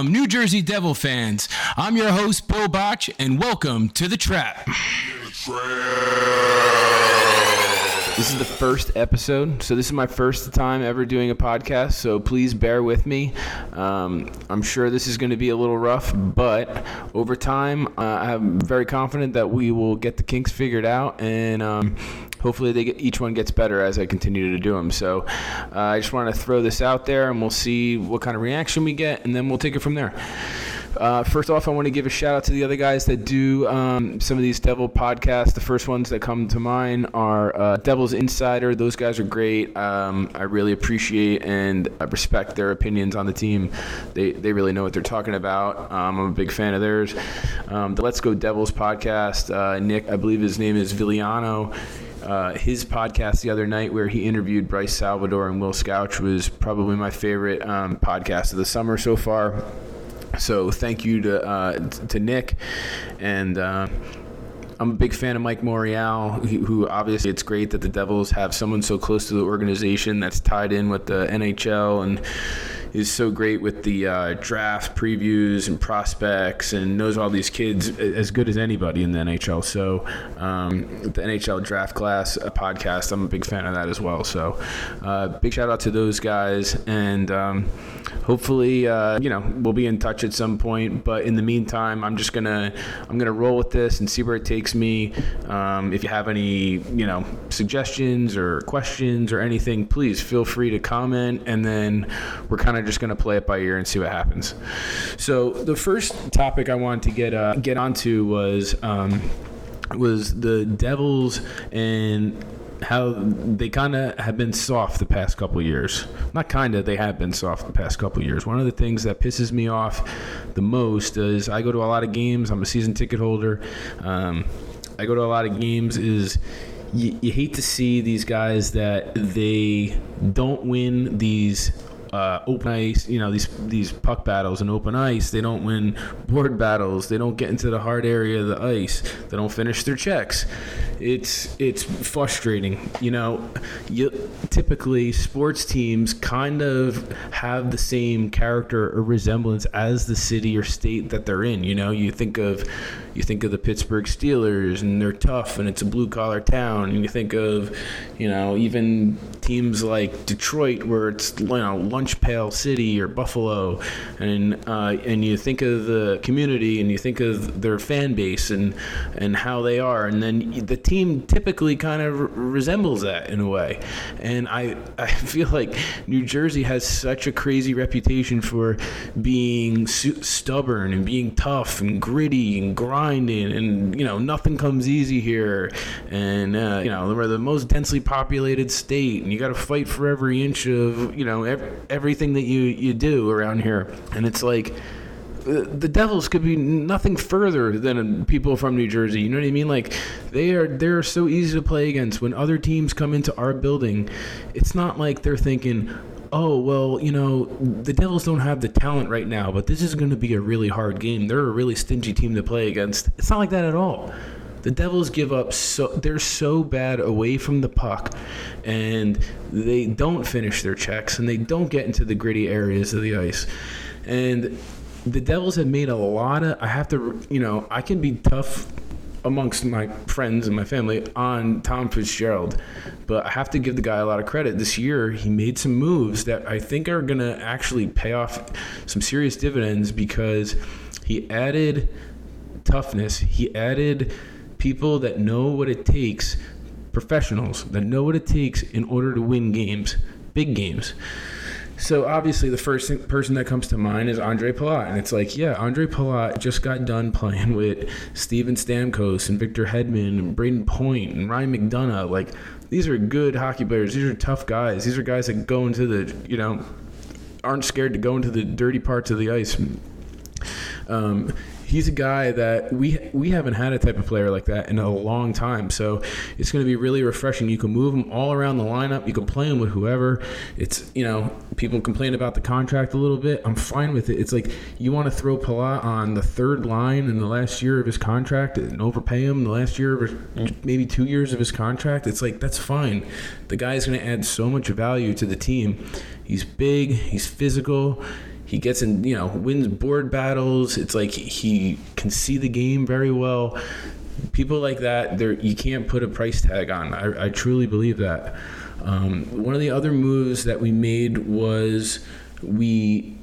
Welcome, New Jersey Devil fans. I'm your host, Bill Botch, and welcome to The Trap. This is the first episode, so this is my first time ever doing a podcast, so please bear with me. Um, I'm sure this is going to be a little rough, but over time, uh, I'm very confident that we will get the kinks figured out, and um, hopefully they get, each one gets better as I continue to do them. So uh, I just want to throw this out there, and we'll see what kind of reaction we get, and then we'll take it from there. Uh, first off, I want to give a shout out to the other guys that do um, some of these Devil podcasts. The first ones that come to mind are uh, Devil's Insider. Those guys are great. Um, I really appreciate and respect their opinions on the team. They, they really know what they're talking about. Um, I'm a big fan of theirs. Um, the Let's Go Devils podcast, uh, Nick, I believe his name is Villiano. Uh, his podcast the other night where he interviewed Bryce Salvador and Will Scouch was probably my favorite um, podcast of the summer so far. So thank you to uh, to Nick, and uh, I'm a big fan of Mike Morreale, who, who, obviously it's great that the Devils have someone so close to the organization that's tied in with the NHL and is so great with the uh, draft previews and prospects and knows all these kids as good as anybody in the NHL. So um, the NHL draft class podcast, I'm a big fan of that as well. So uh, big shout out to those guys and um, hopefully uh, you know we'll be in touch at some point. But in the meantime, I'm just gonna I'm gonna roll with this and see where it takes me. Um, if you have any you know suggestions or questions or anything, please feel free to comment. And then we're kind of just gonna play it by ear and see what happens. So the first topic I wanted to get uh, get onto was um, was the Devils and how they kind of have been soft the past couple years. Not kind of, they have been soft the past couple years. One of the things that pisses me off the most is I go to a lot of games. I'm a season ticket holder. Um, I go to a lot of games. Is you, you hate to see these guys that they don't win these uh, open ice, you know, these these puck battles and open ice. They don't win board battles. They don't get into the hard area of the ice. They don't finish their checks. It's it's frustrating. You know, you, typically sports teams kind of have the same character or resemblance as the city or state that they're in. You know, you think of you think of the Pittsburgh Steelers and they're tough and it's a blue collar town. And you think of, you know, even teams like Detroit where it's you know lunch pail city or Buffalo, and uh, and you think of the community and you think of their fan base and and how they are, and then the team typically kind of resembles that in a way. And I I feel like New Jersey has such a crazy reputation for being stubborn and being tough and gritty and grinding grinding, and you know nothing comes easy here, and uh, you know we're the most densely populated state, and you got to fight for every inch of you know ev- everything that you you do around here, and it's like the Devils could be nothing further than people from New Jersey. You know what I mean? Like they are they're so easy to play against. When other teams come into our building, it's not like they're thinking, oh, well, you know, the Devils don't have the talent right now, but this is going to be a really hard game. They're a really stingy team to play against. It's not like that at all. The Devils give up so they're so bad away from the puck and they don't finish their checks and they don't get into the gritty areas of the ice. And the Devils have made a lot of I have to you know, I can be tough amongst my friends and my family on Tom Fitzgerald, but I have to give the guy a lot of credit. This year, he made some moves that I think are going to actually pay off some serious dividends because he added toughness, he added people that know what it takes, professionals that know what it takes in order to win games, big games. So obviously, the first person that comes to mind is Andre Palat, and it's like, yeah, Andre Palat just got done playing with Steven Stamkos and Victor Hedman and Brayden Point and Ryan McDonagh. Like, these are good hockey players. These are tough guys. These are guys that go into the, you know, aren't scared to go into the dirty parts of the ice. Um, he's a guy that we we haven't had a type of player like that in a long time. So it's going to be really refreshing. You can move him all around the lineup. You can play him with whoever. It's you know people complain about the contract a little bit. I'm fine with it. It's like you want to throw Palat on the third line in the last year of his contract and overpay him the last year of maybe two years of his contract. It's like that's fine. The guy's going to add so much value to the team. He's big. He's physical he gets in, you know, wins board battles. It's like he can see the game very well. People like that, there you can't put a price tag on. I, I truly believe that. Um, one of the other moves that we made was we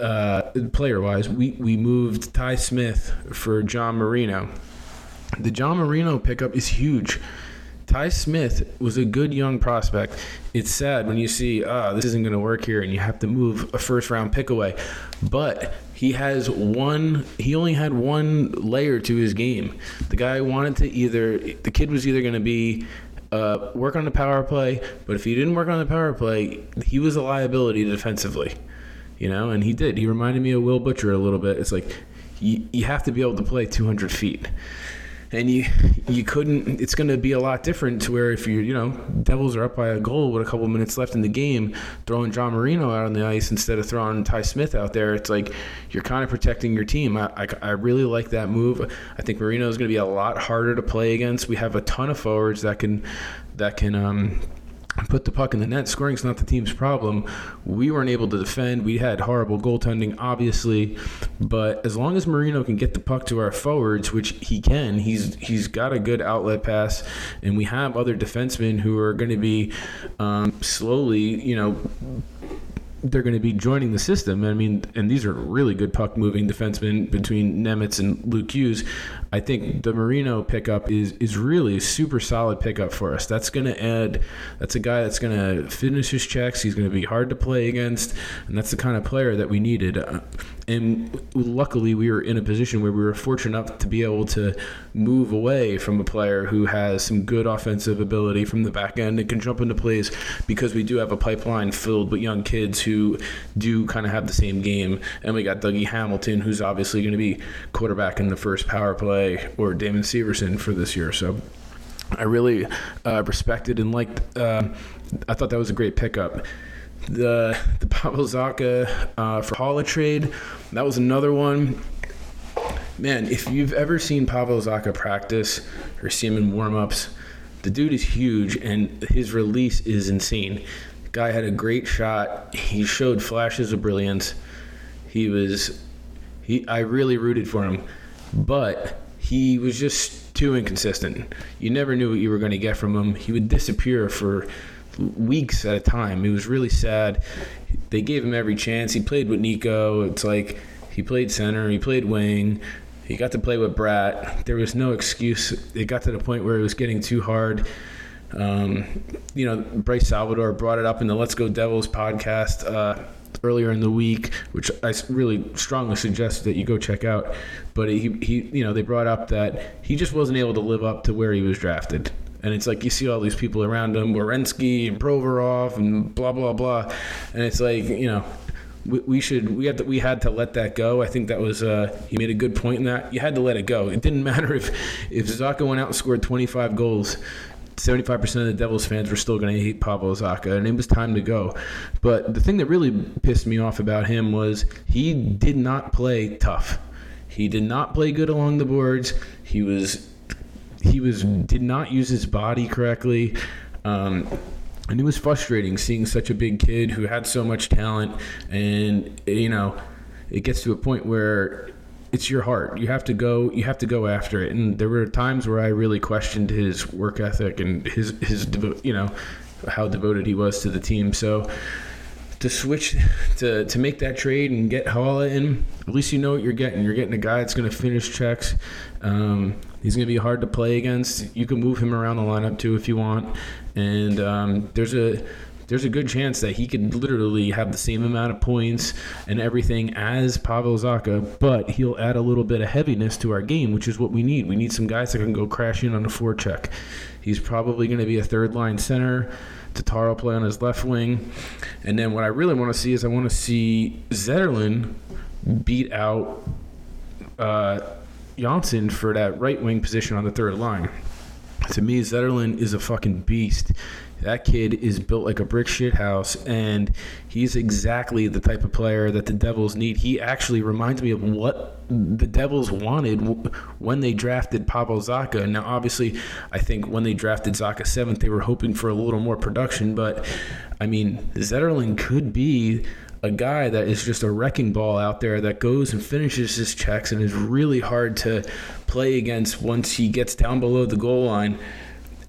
uh, player wise, we, we moved Ty Smith for John Marino. The John Marino pickup is huge. Ty Smith was a good young prospect. It's sad when you see, ah, oh, this isn't going to work here, and you have to move a first round pick away. But he has one, he only had one layer to his game. The guy wanted to either, the kid was either going to be uh, work on the power play, but if he didn't work on the power play, he was a liability defensively. You know, and he did. He reminded me of Will Butcher a little bit. It's like you, you have to be able to play 200 feet and you you couldn't it's going to be a lot different to where if you you know devils are up by a goal with a couple minutes left in the game throwing john marino out on the ice instead of throwing ty smith out there it's like you're kind of protecting your team. I, I, I really like that move. I think marino is going to be a lot harder to play against. We have a ton of forwards that can that can um put the puck in the net. Scoring's not the team's problem. We weren't able to defend. We had horrible goaltending, obviously, but as long as Marino can get the puck to our forwards, which he can, he's he's got a good outlet pass, and we have other defensemen who are going to be um, slowly, you know they're going to be joining the system. I mean, and these are really good puck moving defensemen between Nemec and Luke Hughes. I think the Marino pickup is is really a super solid pickup for us. That's going to add. That's a guy that's going to finish his checks. He's going to be hard to play against, and that's the kind of player that we needed. Uh, and luckily, we were in a position where we were fortunate enough to be able to move away from a player who has some good offensive ability from the back end and can jump into plays because we do have a pipeline filled with young kids who do kind of have the same game. And we got Dougie Hamilton, who's obviously going to be quarterback in the first power play, or Damon Severson for this year. So I really uh, respected and liked. Uh, I thought that was a great pickup the the Pavel Zacha uh, for Haula trade. That was another one. Man, if you've ever seen Pavel Zacha practice or see him in warmups, the dude is huge and his release is insane. Guy had a great shot. He showed flashes of brilliance. He was he I really rooted for him. But he was just too inconsistent. You never knew what you were going to get from him. He would disappear for weeks at a time. It was really sad. They gave him every chance. He played with Nico. It's like he played center, he played wing. He got to play with Bratt. There was no excuse. It got to the point where it was getting too hard. Um, you know, Bryce Salvador brought it up in the Let's Go Devils podcast uh, earlier in the week, which I really strongly suggest that you go check out. But he, he, you know, they brought up that he just wasn't able to live up to where he was drafted. And it's like you see all these people around him, Werenski and Provorov and blah blah blah, and it's like you know, we, we should we had to, we had to let that go. I think that was uh, he made a good point in that you had to let it go. It didn't matter if if Zacha went out and scored 25 goals. 75% of the Devils fans were still going to hate Pavel Zacha, and it was time to go. But the thing that really pissed me off about him was he did not play tough. He did not play good along the boards. He was he was did not use his body correctly. Um, and it was frustrating seeing such a big kid who had so much talent and you know it gets to a point where it's your heart you have to go you have to go after it and there were times where i really questioned his work ethic and his his you know how devoted he was to the team so to switch to to make that trade and get Haula in, at least you know what you're getting. You're getting a guy that's going to finish checks. Um, he's going to be hard to play against. You can move him around the lineup too if you want, and um, there's a there's a good chance that he could literally have the same amount of points and everything as Pavel Zacha, but he'll add a little bit of heaviness to our game, which is what we need. We need some guys that can go crash in on a forecheck. He's probably going to be a third line center. Tatar play on his left wing. And then what I really want to see is I want to see Zetterlund beat out uh, Johnsson for that right wing position on the third line. To me, Zetterlund is a fucking beast. That kid is built like a brick shit house, and he's exactly the type of player that the Devils need. He actually reminds me of what the Devils wanted when they drafted Pavel Zacha. Now, obviously, I think when they drafted Zacha seventh, they were hoping for a little more production, but I mean, Zetterlund could be a guy that is just a wrecking ball out there that goes and finishes his checks and is really hard to play against once he gets down below the goal line.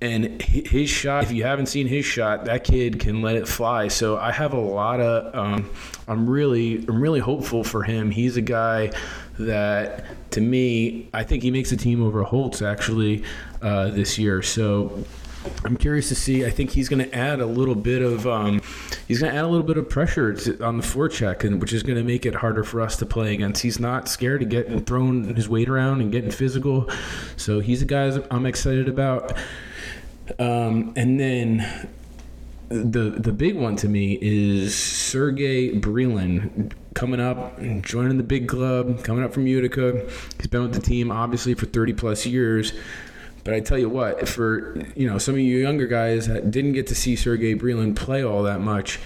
And his shot, if you haven't seen his shot, that kid can let it fly. So I have a lot of, um, I'm really, I'm really hopeful for him. He's a guy that, to me, I think he makes a team over Holtz actually uh, this year. So I'm curious to see. I think he's going to add a little bit of um, he's going to add a little bit of pressure on the forecheck, and which is going to make it harder for us to play against. He's not scared to get thrown his weight around and getting physical, so he's a guy I'm excited about. Um, and then the the big one to me is Sergey Brylin coming up, and joining the big club, coming up from Utica. He's been with the team obviously for 30 plus years. But I tell you what, for you know some of you younger guys that didn't get to see Sergey Brylin play all that much,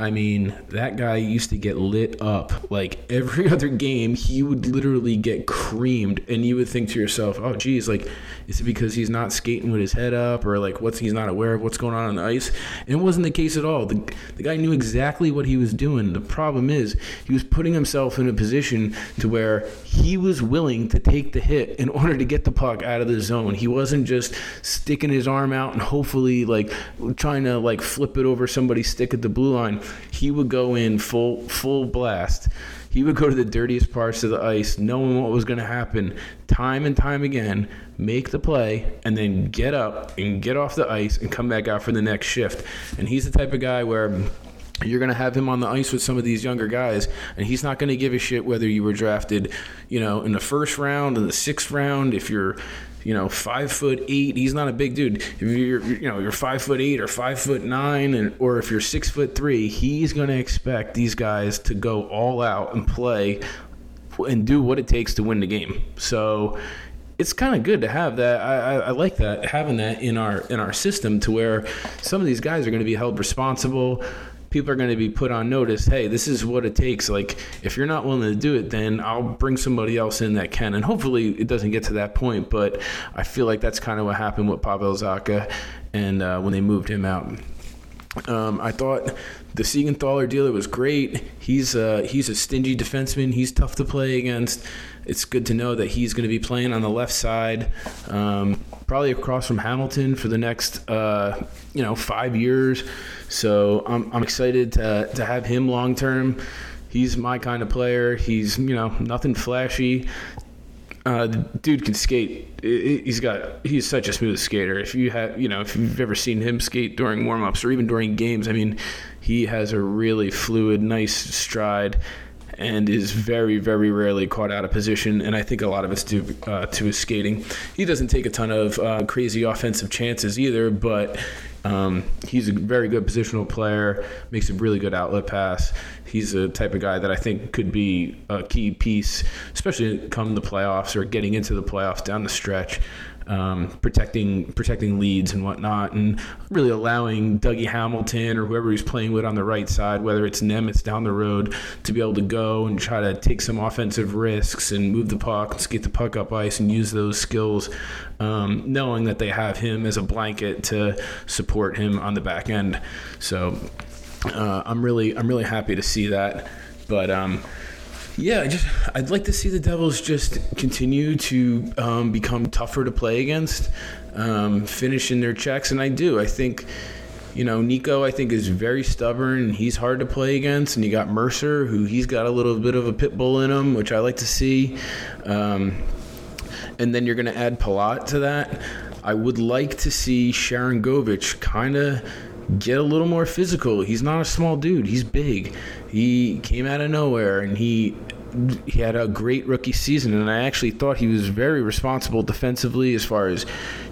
I mean, that guy used to get lit up. Like every other game, he would literally get creamed, and you would think to yourself, "Oh, geez, like, is it because he's not skating with his head up, or like what's he's not aware of what's going on on the ice?" And it wasn't the case at all. The the guy knew exactly what he was doing. The problem is he was putting himself in a position to where he was willing to take the hit in order to get the puck out of the zone. He wasn't just sticking his arm out and hopefully like trying to like flip it over somebody's stick at the blue line he would go in full full blast. He would go to the dirtiest parts of the ice, knowing what was going to happen, time and time again, make the play, and then get up and get off the ice and come back out for the next shift. And he's the type of guy where you're going to have him on the ice with some of these younger guys, and he's not going to give a shit whether you were drafted, you know, in the first round, in the sixth round, if you're you know, five foot eight. He's not a big dude. If you're, you know, you're five foot eight or five foot nine, and or if you're six foot three, he's going to expect these guys to go all out and play and do what it takes to win the game. So it's kind of good to have that. I, I, I, like that having that in our in our system to where some of these guys are going to be held responsible people are going to be put on notice hey this is what it takes. Like if you're not willing to do it then i'll bring somebody else in that can. And hopefully it doesn't get to that point but i feel like that's kind of what happened with pavel zacha and uh, when they moved him out um, I thought the Siegenthaler deal was great. He's uh, he's a stingy defenseman. He's tough to play against. It's good to know that he's going to be playing on the left side, um, probably across from Hamilton for the next uh, you know five years. So I'm, I'm excited to, to have him long term. He's my kind of player. He's you know nothing flashy. Uh, dude can skate. He's got he's such a smooth skater. If you have you know if you've ever seen him skate during warm ups or even during games, I mean, he has a really fluid, nice stride and is very, very rarely caught out of position. And I think a lot of it's due uh, to his skating. He doesn't take a ton of uh, crazy offensive chances either, but um, he's a very good positional player, makes a really good outlet pass. He's a type of guy that I think could be a key piece, especially come the playoffs or getting into the playoffs down the stretch um, protecting protecting leads and whatnot, and really allowing Dougie Hamilton or whoever he's playing with on the right side, whether it's Nemec down the road, to be able to go and try to take some offensive risks and move the puck, get the puck up ice, and use those skills, um, knowing that they have him as a blanket to support him on the back end. So uh, I'm really I'm really happy to see that, but. Um, yeah, I just I'd like to see the Devils just continue to um, become tougher to play against, um, finish in their checks, and I do. I think, you know, Nico I think is very stubborn he's hard to play against, and you got Mercer who he's got a little bit of a pit bull in him, which I like to see. Um, and then you're going to add Palat to that. I would like to see Sharangovich kind of get a little more physical. He's not a small dude. He's big. He came out of nowhere and he he had a great rookie season, and I actually thought he was very responsible defensively as far as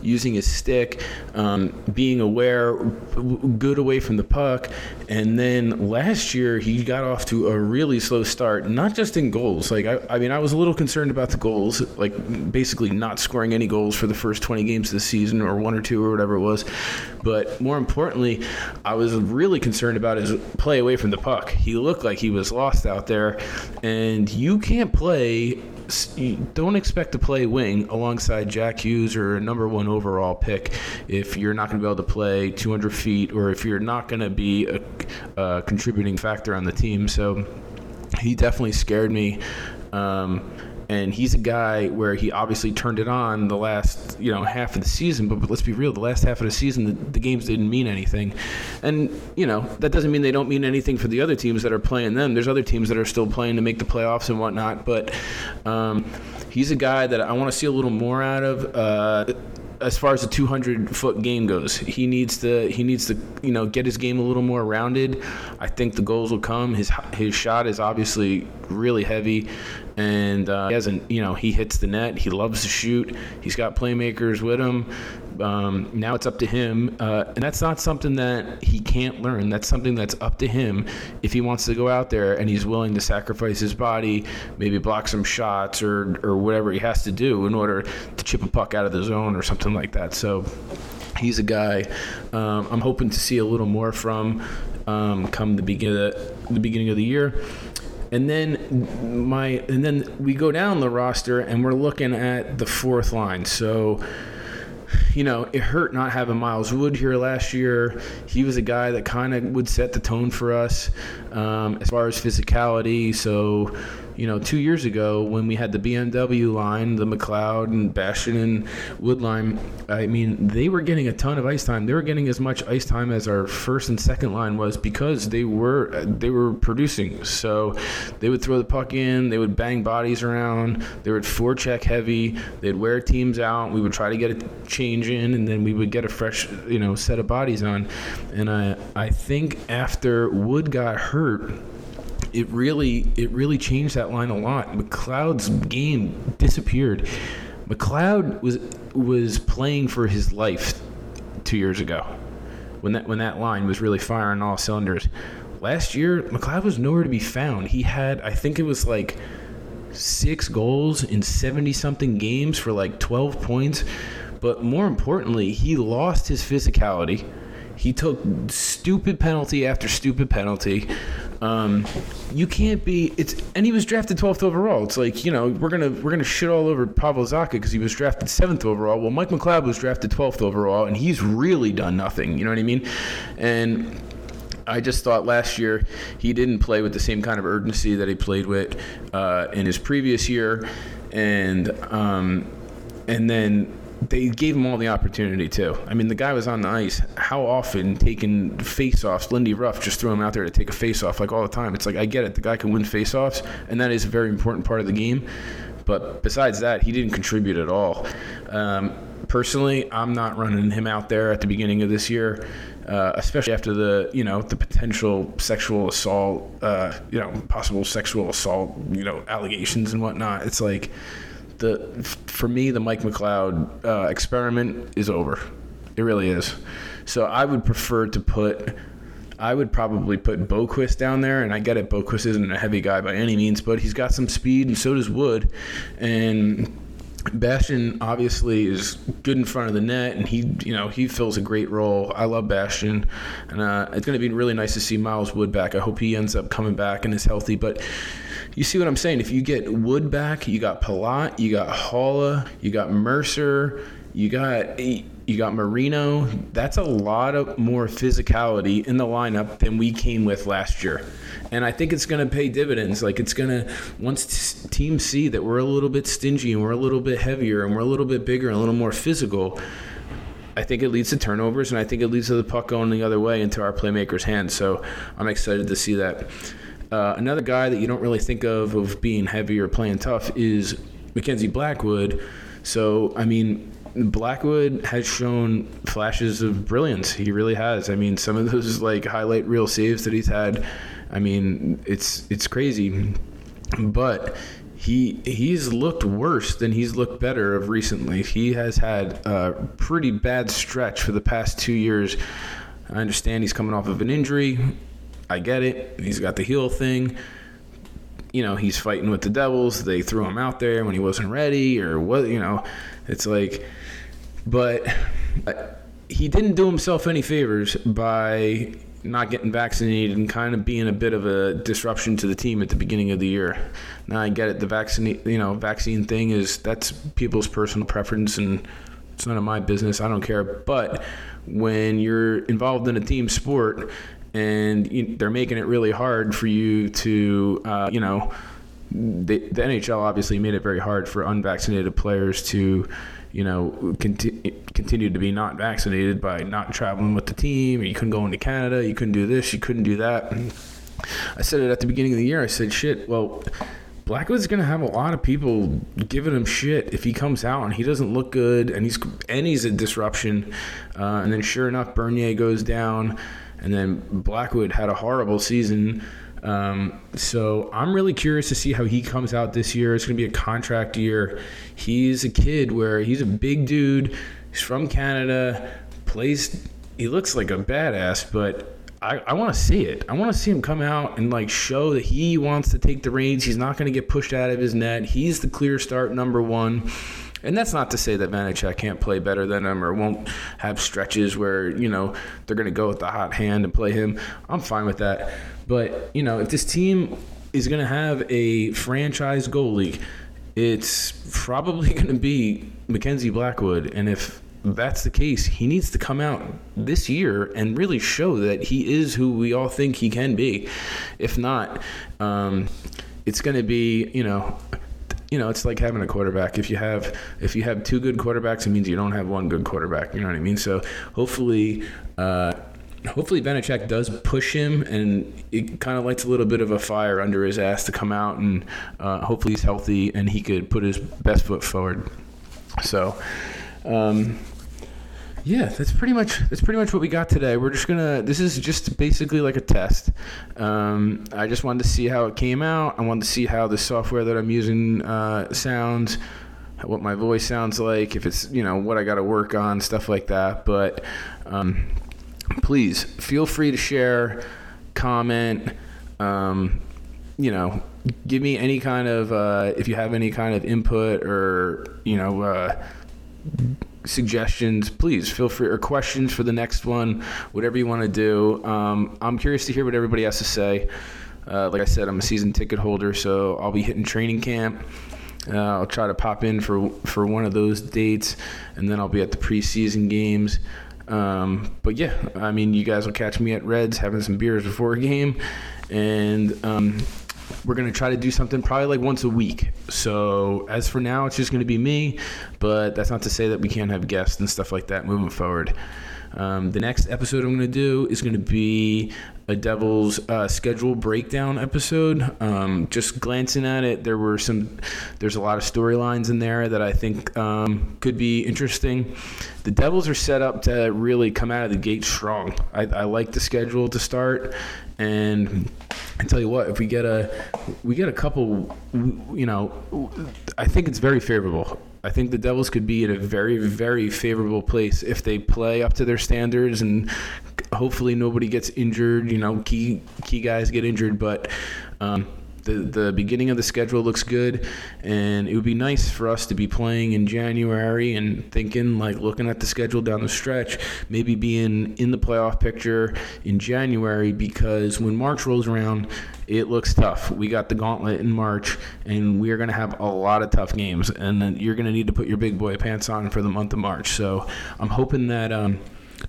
using his stick, um, being aware, good away from the puck. And then last year he got off to a really slow start, not just in goals. Like I, I mean, I was a little concerned about the goals, like basically not scoring any goals for the first 20 games of the season, or one or two, or whatever it was. But more importantly, I was really concerned about his play away from the puck. He looked like he was lost out there, and you can't play don't expect to play wing alongside Jack Hughes or a number one overall pick if you're not going to be able to play 200 feet or if you're not going to be a, a, contributing factor on the team. So he definitely scared me. Um, and he's a guy where he obviously turned it on the last you know half of the season. But, but let's be real the last half of the season the, the, games didn't mean anything. And you know that doesn't mean they don't mean anything for the other teams that are playing them. There's other teams that are still playing to make the playoffs and whatnot. But um, he's a guy that i want to see a little more out of. Uh, as far as the 200 foot game goes. He needs to he needs to you know get his game a little more rounded. I think the goals will come. His his shot is obviously really heavy, and uh, he hasn't you know he hits the net. He loves to shoot. He's got playmakers with him. Um, now it's up to him, uh, and that's not something that he can't learn. That's something that's up to him if he wants to go out there and he's willing to sacrifice his body, maybe block some shots or or whatever he has to do in order to chip a puck out of the zone or something like that. So he's a guy um, I'm hoping to see a little more from um, come the beginning the beginning of the year. And then my and then we go down the roster and we're looking at the fourth line. So you know, it hurt not having Miles Wood here last year. He was a guy that kind of would set the tone for us um, as far as physicality. So, you know, two years ago when we had the BMW line, the McLeod and Bastian and Wood line, I mean, they were getting a ton of ice time. They were getting as much ice time as our first and second line was because they were they were producing. So they would throw the puck in, they would bang bodies around, they would forecheck heavy, they'd wear teams out. We would try to get a change in, and then we would get a fresh, you know, set of bodies on. And I I think after Wood got hurt it really it really changed that line a lot. McLeod's game disappeared. McLeod was was playing for his life two years ago when that when that line was really firing all cylinders. Last year, McLeod was nowhere to be found. He had I think it was like six goals in 70 something games for like 12 points. But more importantly, he lost his physicality. He took stupid penalty after stupid penalty. Um, you can't be. It's and he was drafted 12th overall. It's like you know we're gonna we're gonna shit all over Pavel Zacha because he was drafted 7th overall. Well, Mike McLeod was drafted 12th overall, and he's really done nothing. You know what I mean? And I just thought last year he didn't play with the same kind of urgency that he played with uh, in his previous year, and um, and then they gave him all the opportunity too. I mean, the guy was on the ice. How often taking face-offs? Lindy Ruff just threw him out there to take a face-off like all the time. It's like I get it. The guy can win face-offs, and that is a very important part of the game. But besides that, he didn't contribute at all. Um, personally, I'm not running him out there at the beginning of this year, uh, especially after the you know the potential sexual assault, uh, you know, possible sexual assault, you know, allegations and whatnot. It's like the for me the Mike McLeod uh, experiment is over. It really is. So I would prefer to put. I would probably put Boqvist down there, and I get it. Boqvist isn't a heavy guy by any means, but he's got some speed, and so does Wood. And Bastian obviously is good in front of the net, and he, you know, he fills a great role. I love Bastian, and uh, it's going to be really nice to see Miles Wood back. I hope he ends up coming back and is healthy. But you see what I'm saying? If you get Wood back, you got Palat, you got Haula, you got Mercer, you got you got Marino. That's a lot of more physicality in the lineup than we came with last year. And I think it's going to pay dividends. Like it's going to once t- teams see that we're a little bit stingy and we're a little bit heavier and we're a little bit bigger and a little more physical. I think it leads to turnovers, and I think it leads to the puck going the other way into our playmakers' hands. So I'm excited to see that. Uh, another guy that you don't really think of of being heavy or playing tough is Mackenzie Blackwood. So I mean, Blackwood has shown flashes of brilliance. He really has. I mean, some of those like highlight reel saves that he's had. I mean, it's it's crazy, but he he's looked worse than he's looked better of recently. He has had a pretty bad stretch for the past two years. I understand he's coming off of an injury. I get it. He's got the heel thing. You know, he's fighting with the Devils. They threw him out there when he wasn't ready, or what? You know, it's like, but he didn't do himself any favors by not getting vaccinated and kind of being a bit of a disruption to the team at the beginning of the year. Now I get it. The vaccine, you know, vaccine thing is that's people's personal preference, and it's none of my business. I don't care. But when you're involved in a team sport and you, they're making it really hard for you to, uh, you know, the, the NHL obviously made it very hard for unvaccinated players to you know, conti- continued to be not vaccinated by not traveling with the team, you couldn't go into Canada, you couldn't do this, you couldn't do that. I said it at the beginning of the year. I said, shit, well, Blackwood's going to have a lot of people giving him shit if he comes out and he doesn't look good and he's and he's a disruption. Uh, and then sure enough, Bernier goes down, and then Blackwood had a horrible season. Um, so I'm really curious to see how he comes out this year. It's going to be a contract year. He's a kid where he's a big dude. He's from Canada, plays. He looks like a badass, but I, I want to see it. I want to see him come out and like show that he wants to take the reins. He's not going to get pushed out of his net. He's the clear start number one. And that's not to say that Vanecek can't play better than him or won't have stretches where, you know, they're going to go with the hot hand and play him. I'm fine with that. But, you know, if this team is going to have a franchise goalie, it's probably going to be Mackenzie Blackwood. And if that's the case, he needs to come out this year and really show that he is who we all think he can be. If not, um, it's going to be, you know, you know, it's like having a quarterback. If you have if you have two good quarterbacks, it means you don't have one good quarterback. You know what I mean? So hopefully, uh, hopefully Vanecek does push him, and it kind of lights a little bit of a fire under his ass to come out, and uh, hopefully he's healthy and he could put his best foot forward. So, um, yeah, that's pretty much that's pretty much what we got today. We're just gonna. This is just basically like a test. Um, I just wanted to see how it came out. I wanted to see how the software that I'm using uh, sounds what my voice sounds like, if it's you know what I got to work on, stuff like that. But um, please feel free to share, comment, um, you know, give me any kind of, uh, if you have any kind of input or, you know, uh, suggestions, please feel free, or questions for the next one, whatever you want to do. Um, I'm curious to hear what everybody has to say. Uh, like I said, I'm a season ticket holder, so I'll be hitting training camp. Uh, I'll try to pop in for for one of those dates, and then I'll be at the preseason games. Um, but yeah, I mean, you guys will catch me at Reds having some beers before a game, and um, we're gonna try to do something probably like once a week. So as for now, it's just gonna be me, but that's not to say that we can't have guests and stuff like that moving forward. Um, the next episode I'm going to do is going to be a Devils uh, schedule breakdown episode. Um, just glancing at it, there were some, there's a lot of storylines in there that I think um, could be interesting. The Devils are set up to really come out of the gate strong. I, I like the schedule to start, and I tell you what, if we get a, we get a couple, you know, I think it's very favorable. I think the Devils could be in a very, very favorable place if they play up to their standards and hopefully nobody gets injured. You know, key key guys get injured, but um, the the beginning of the schedule looks good, and it would be nice for us to be playing in January and thinking like looking at the schedule down the stretch, maybe being in the playoff picture in January because when March rolls around, it looks tough. We got the gauntlet in March, and we are going to have a lot of tough games, and then you're going to need to put your big boy pants on for the month of March. So I'm hoping that. Um,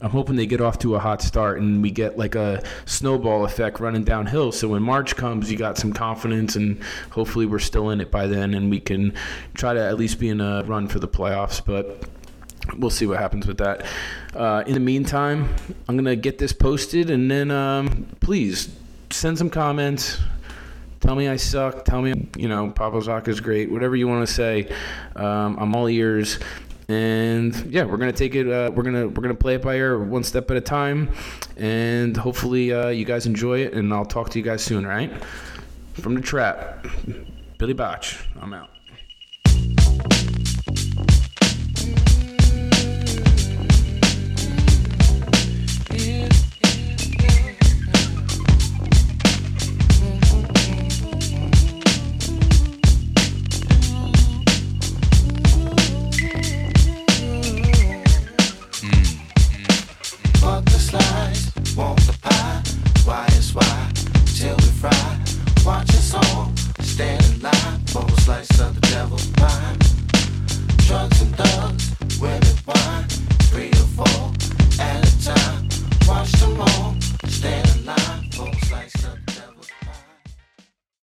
I'm hoping they get off to a hot start and we get like a snowball effect running downhill. So when March comes, you got some confidence, and hopefully we're still in it by then, and we can try to at least be in a run for the playoffs. But we'll see what happens with that. Uh, in the meantime, I'm gonna get this posted, and then um, please send some comments. Tell me I suck. Tell me, you know, Pavel Zacha is great. Whatever you want to say, um, I'm all ears and yeah, we're gonna take it. Uh, we're gonna we're gonna play it by ear, one step at a time, and hopefully uh, you guys enjoy it. And I'll talk to you guys soon. Right from the trap, Billy Botch. I'm out.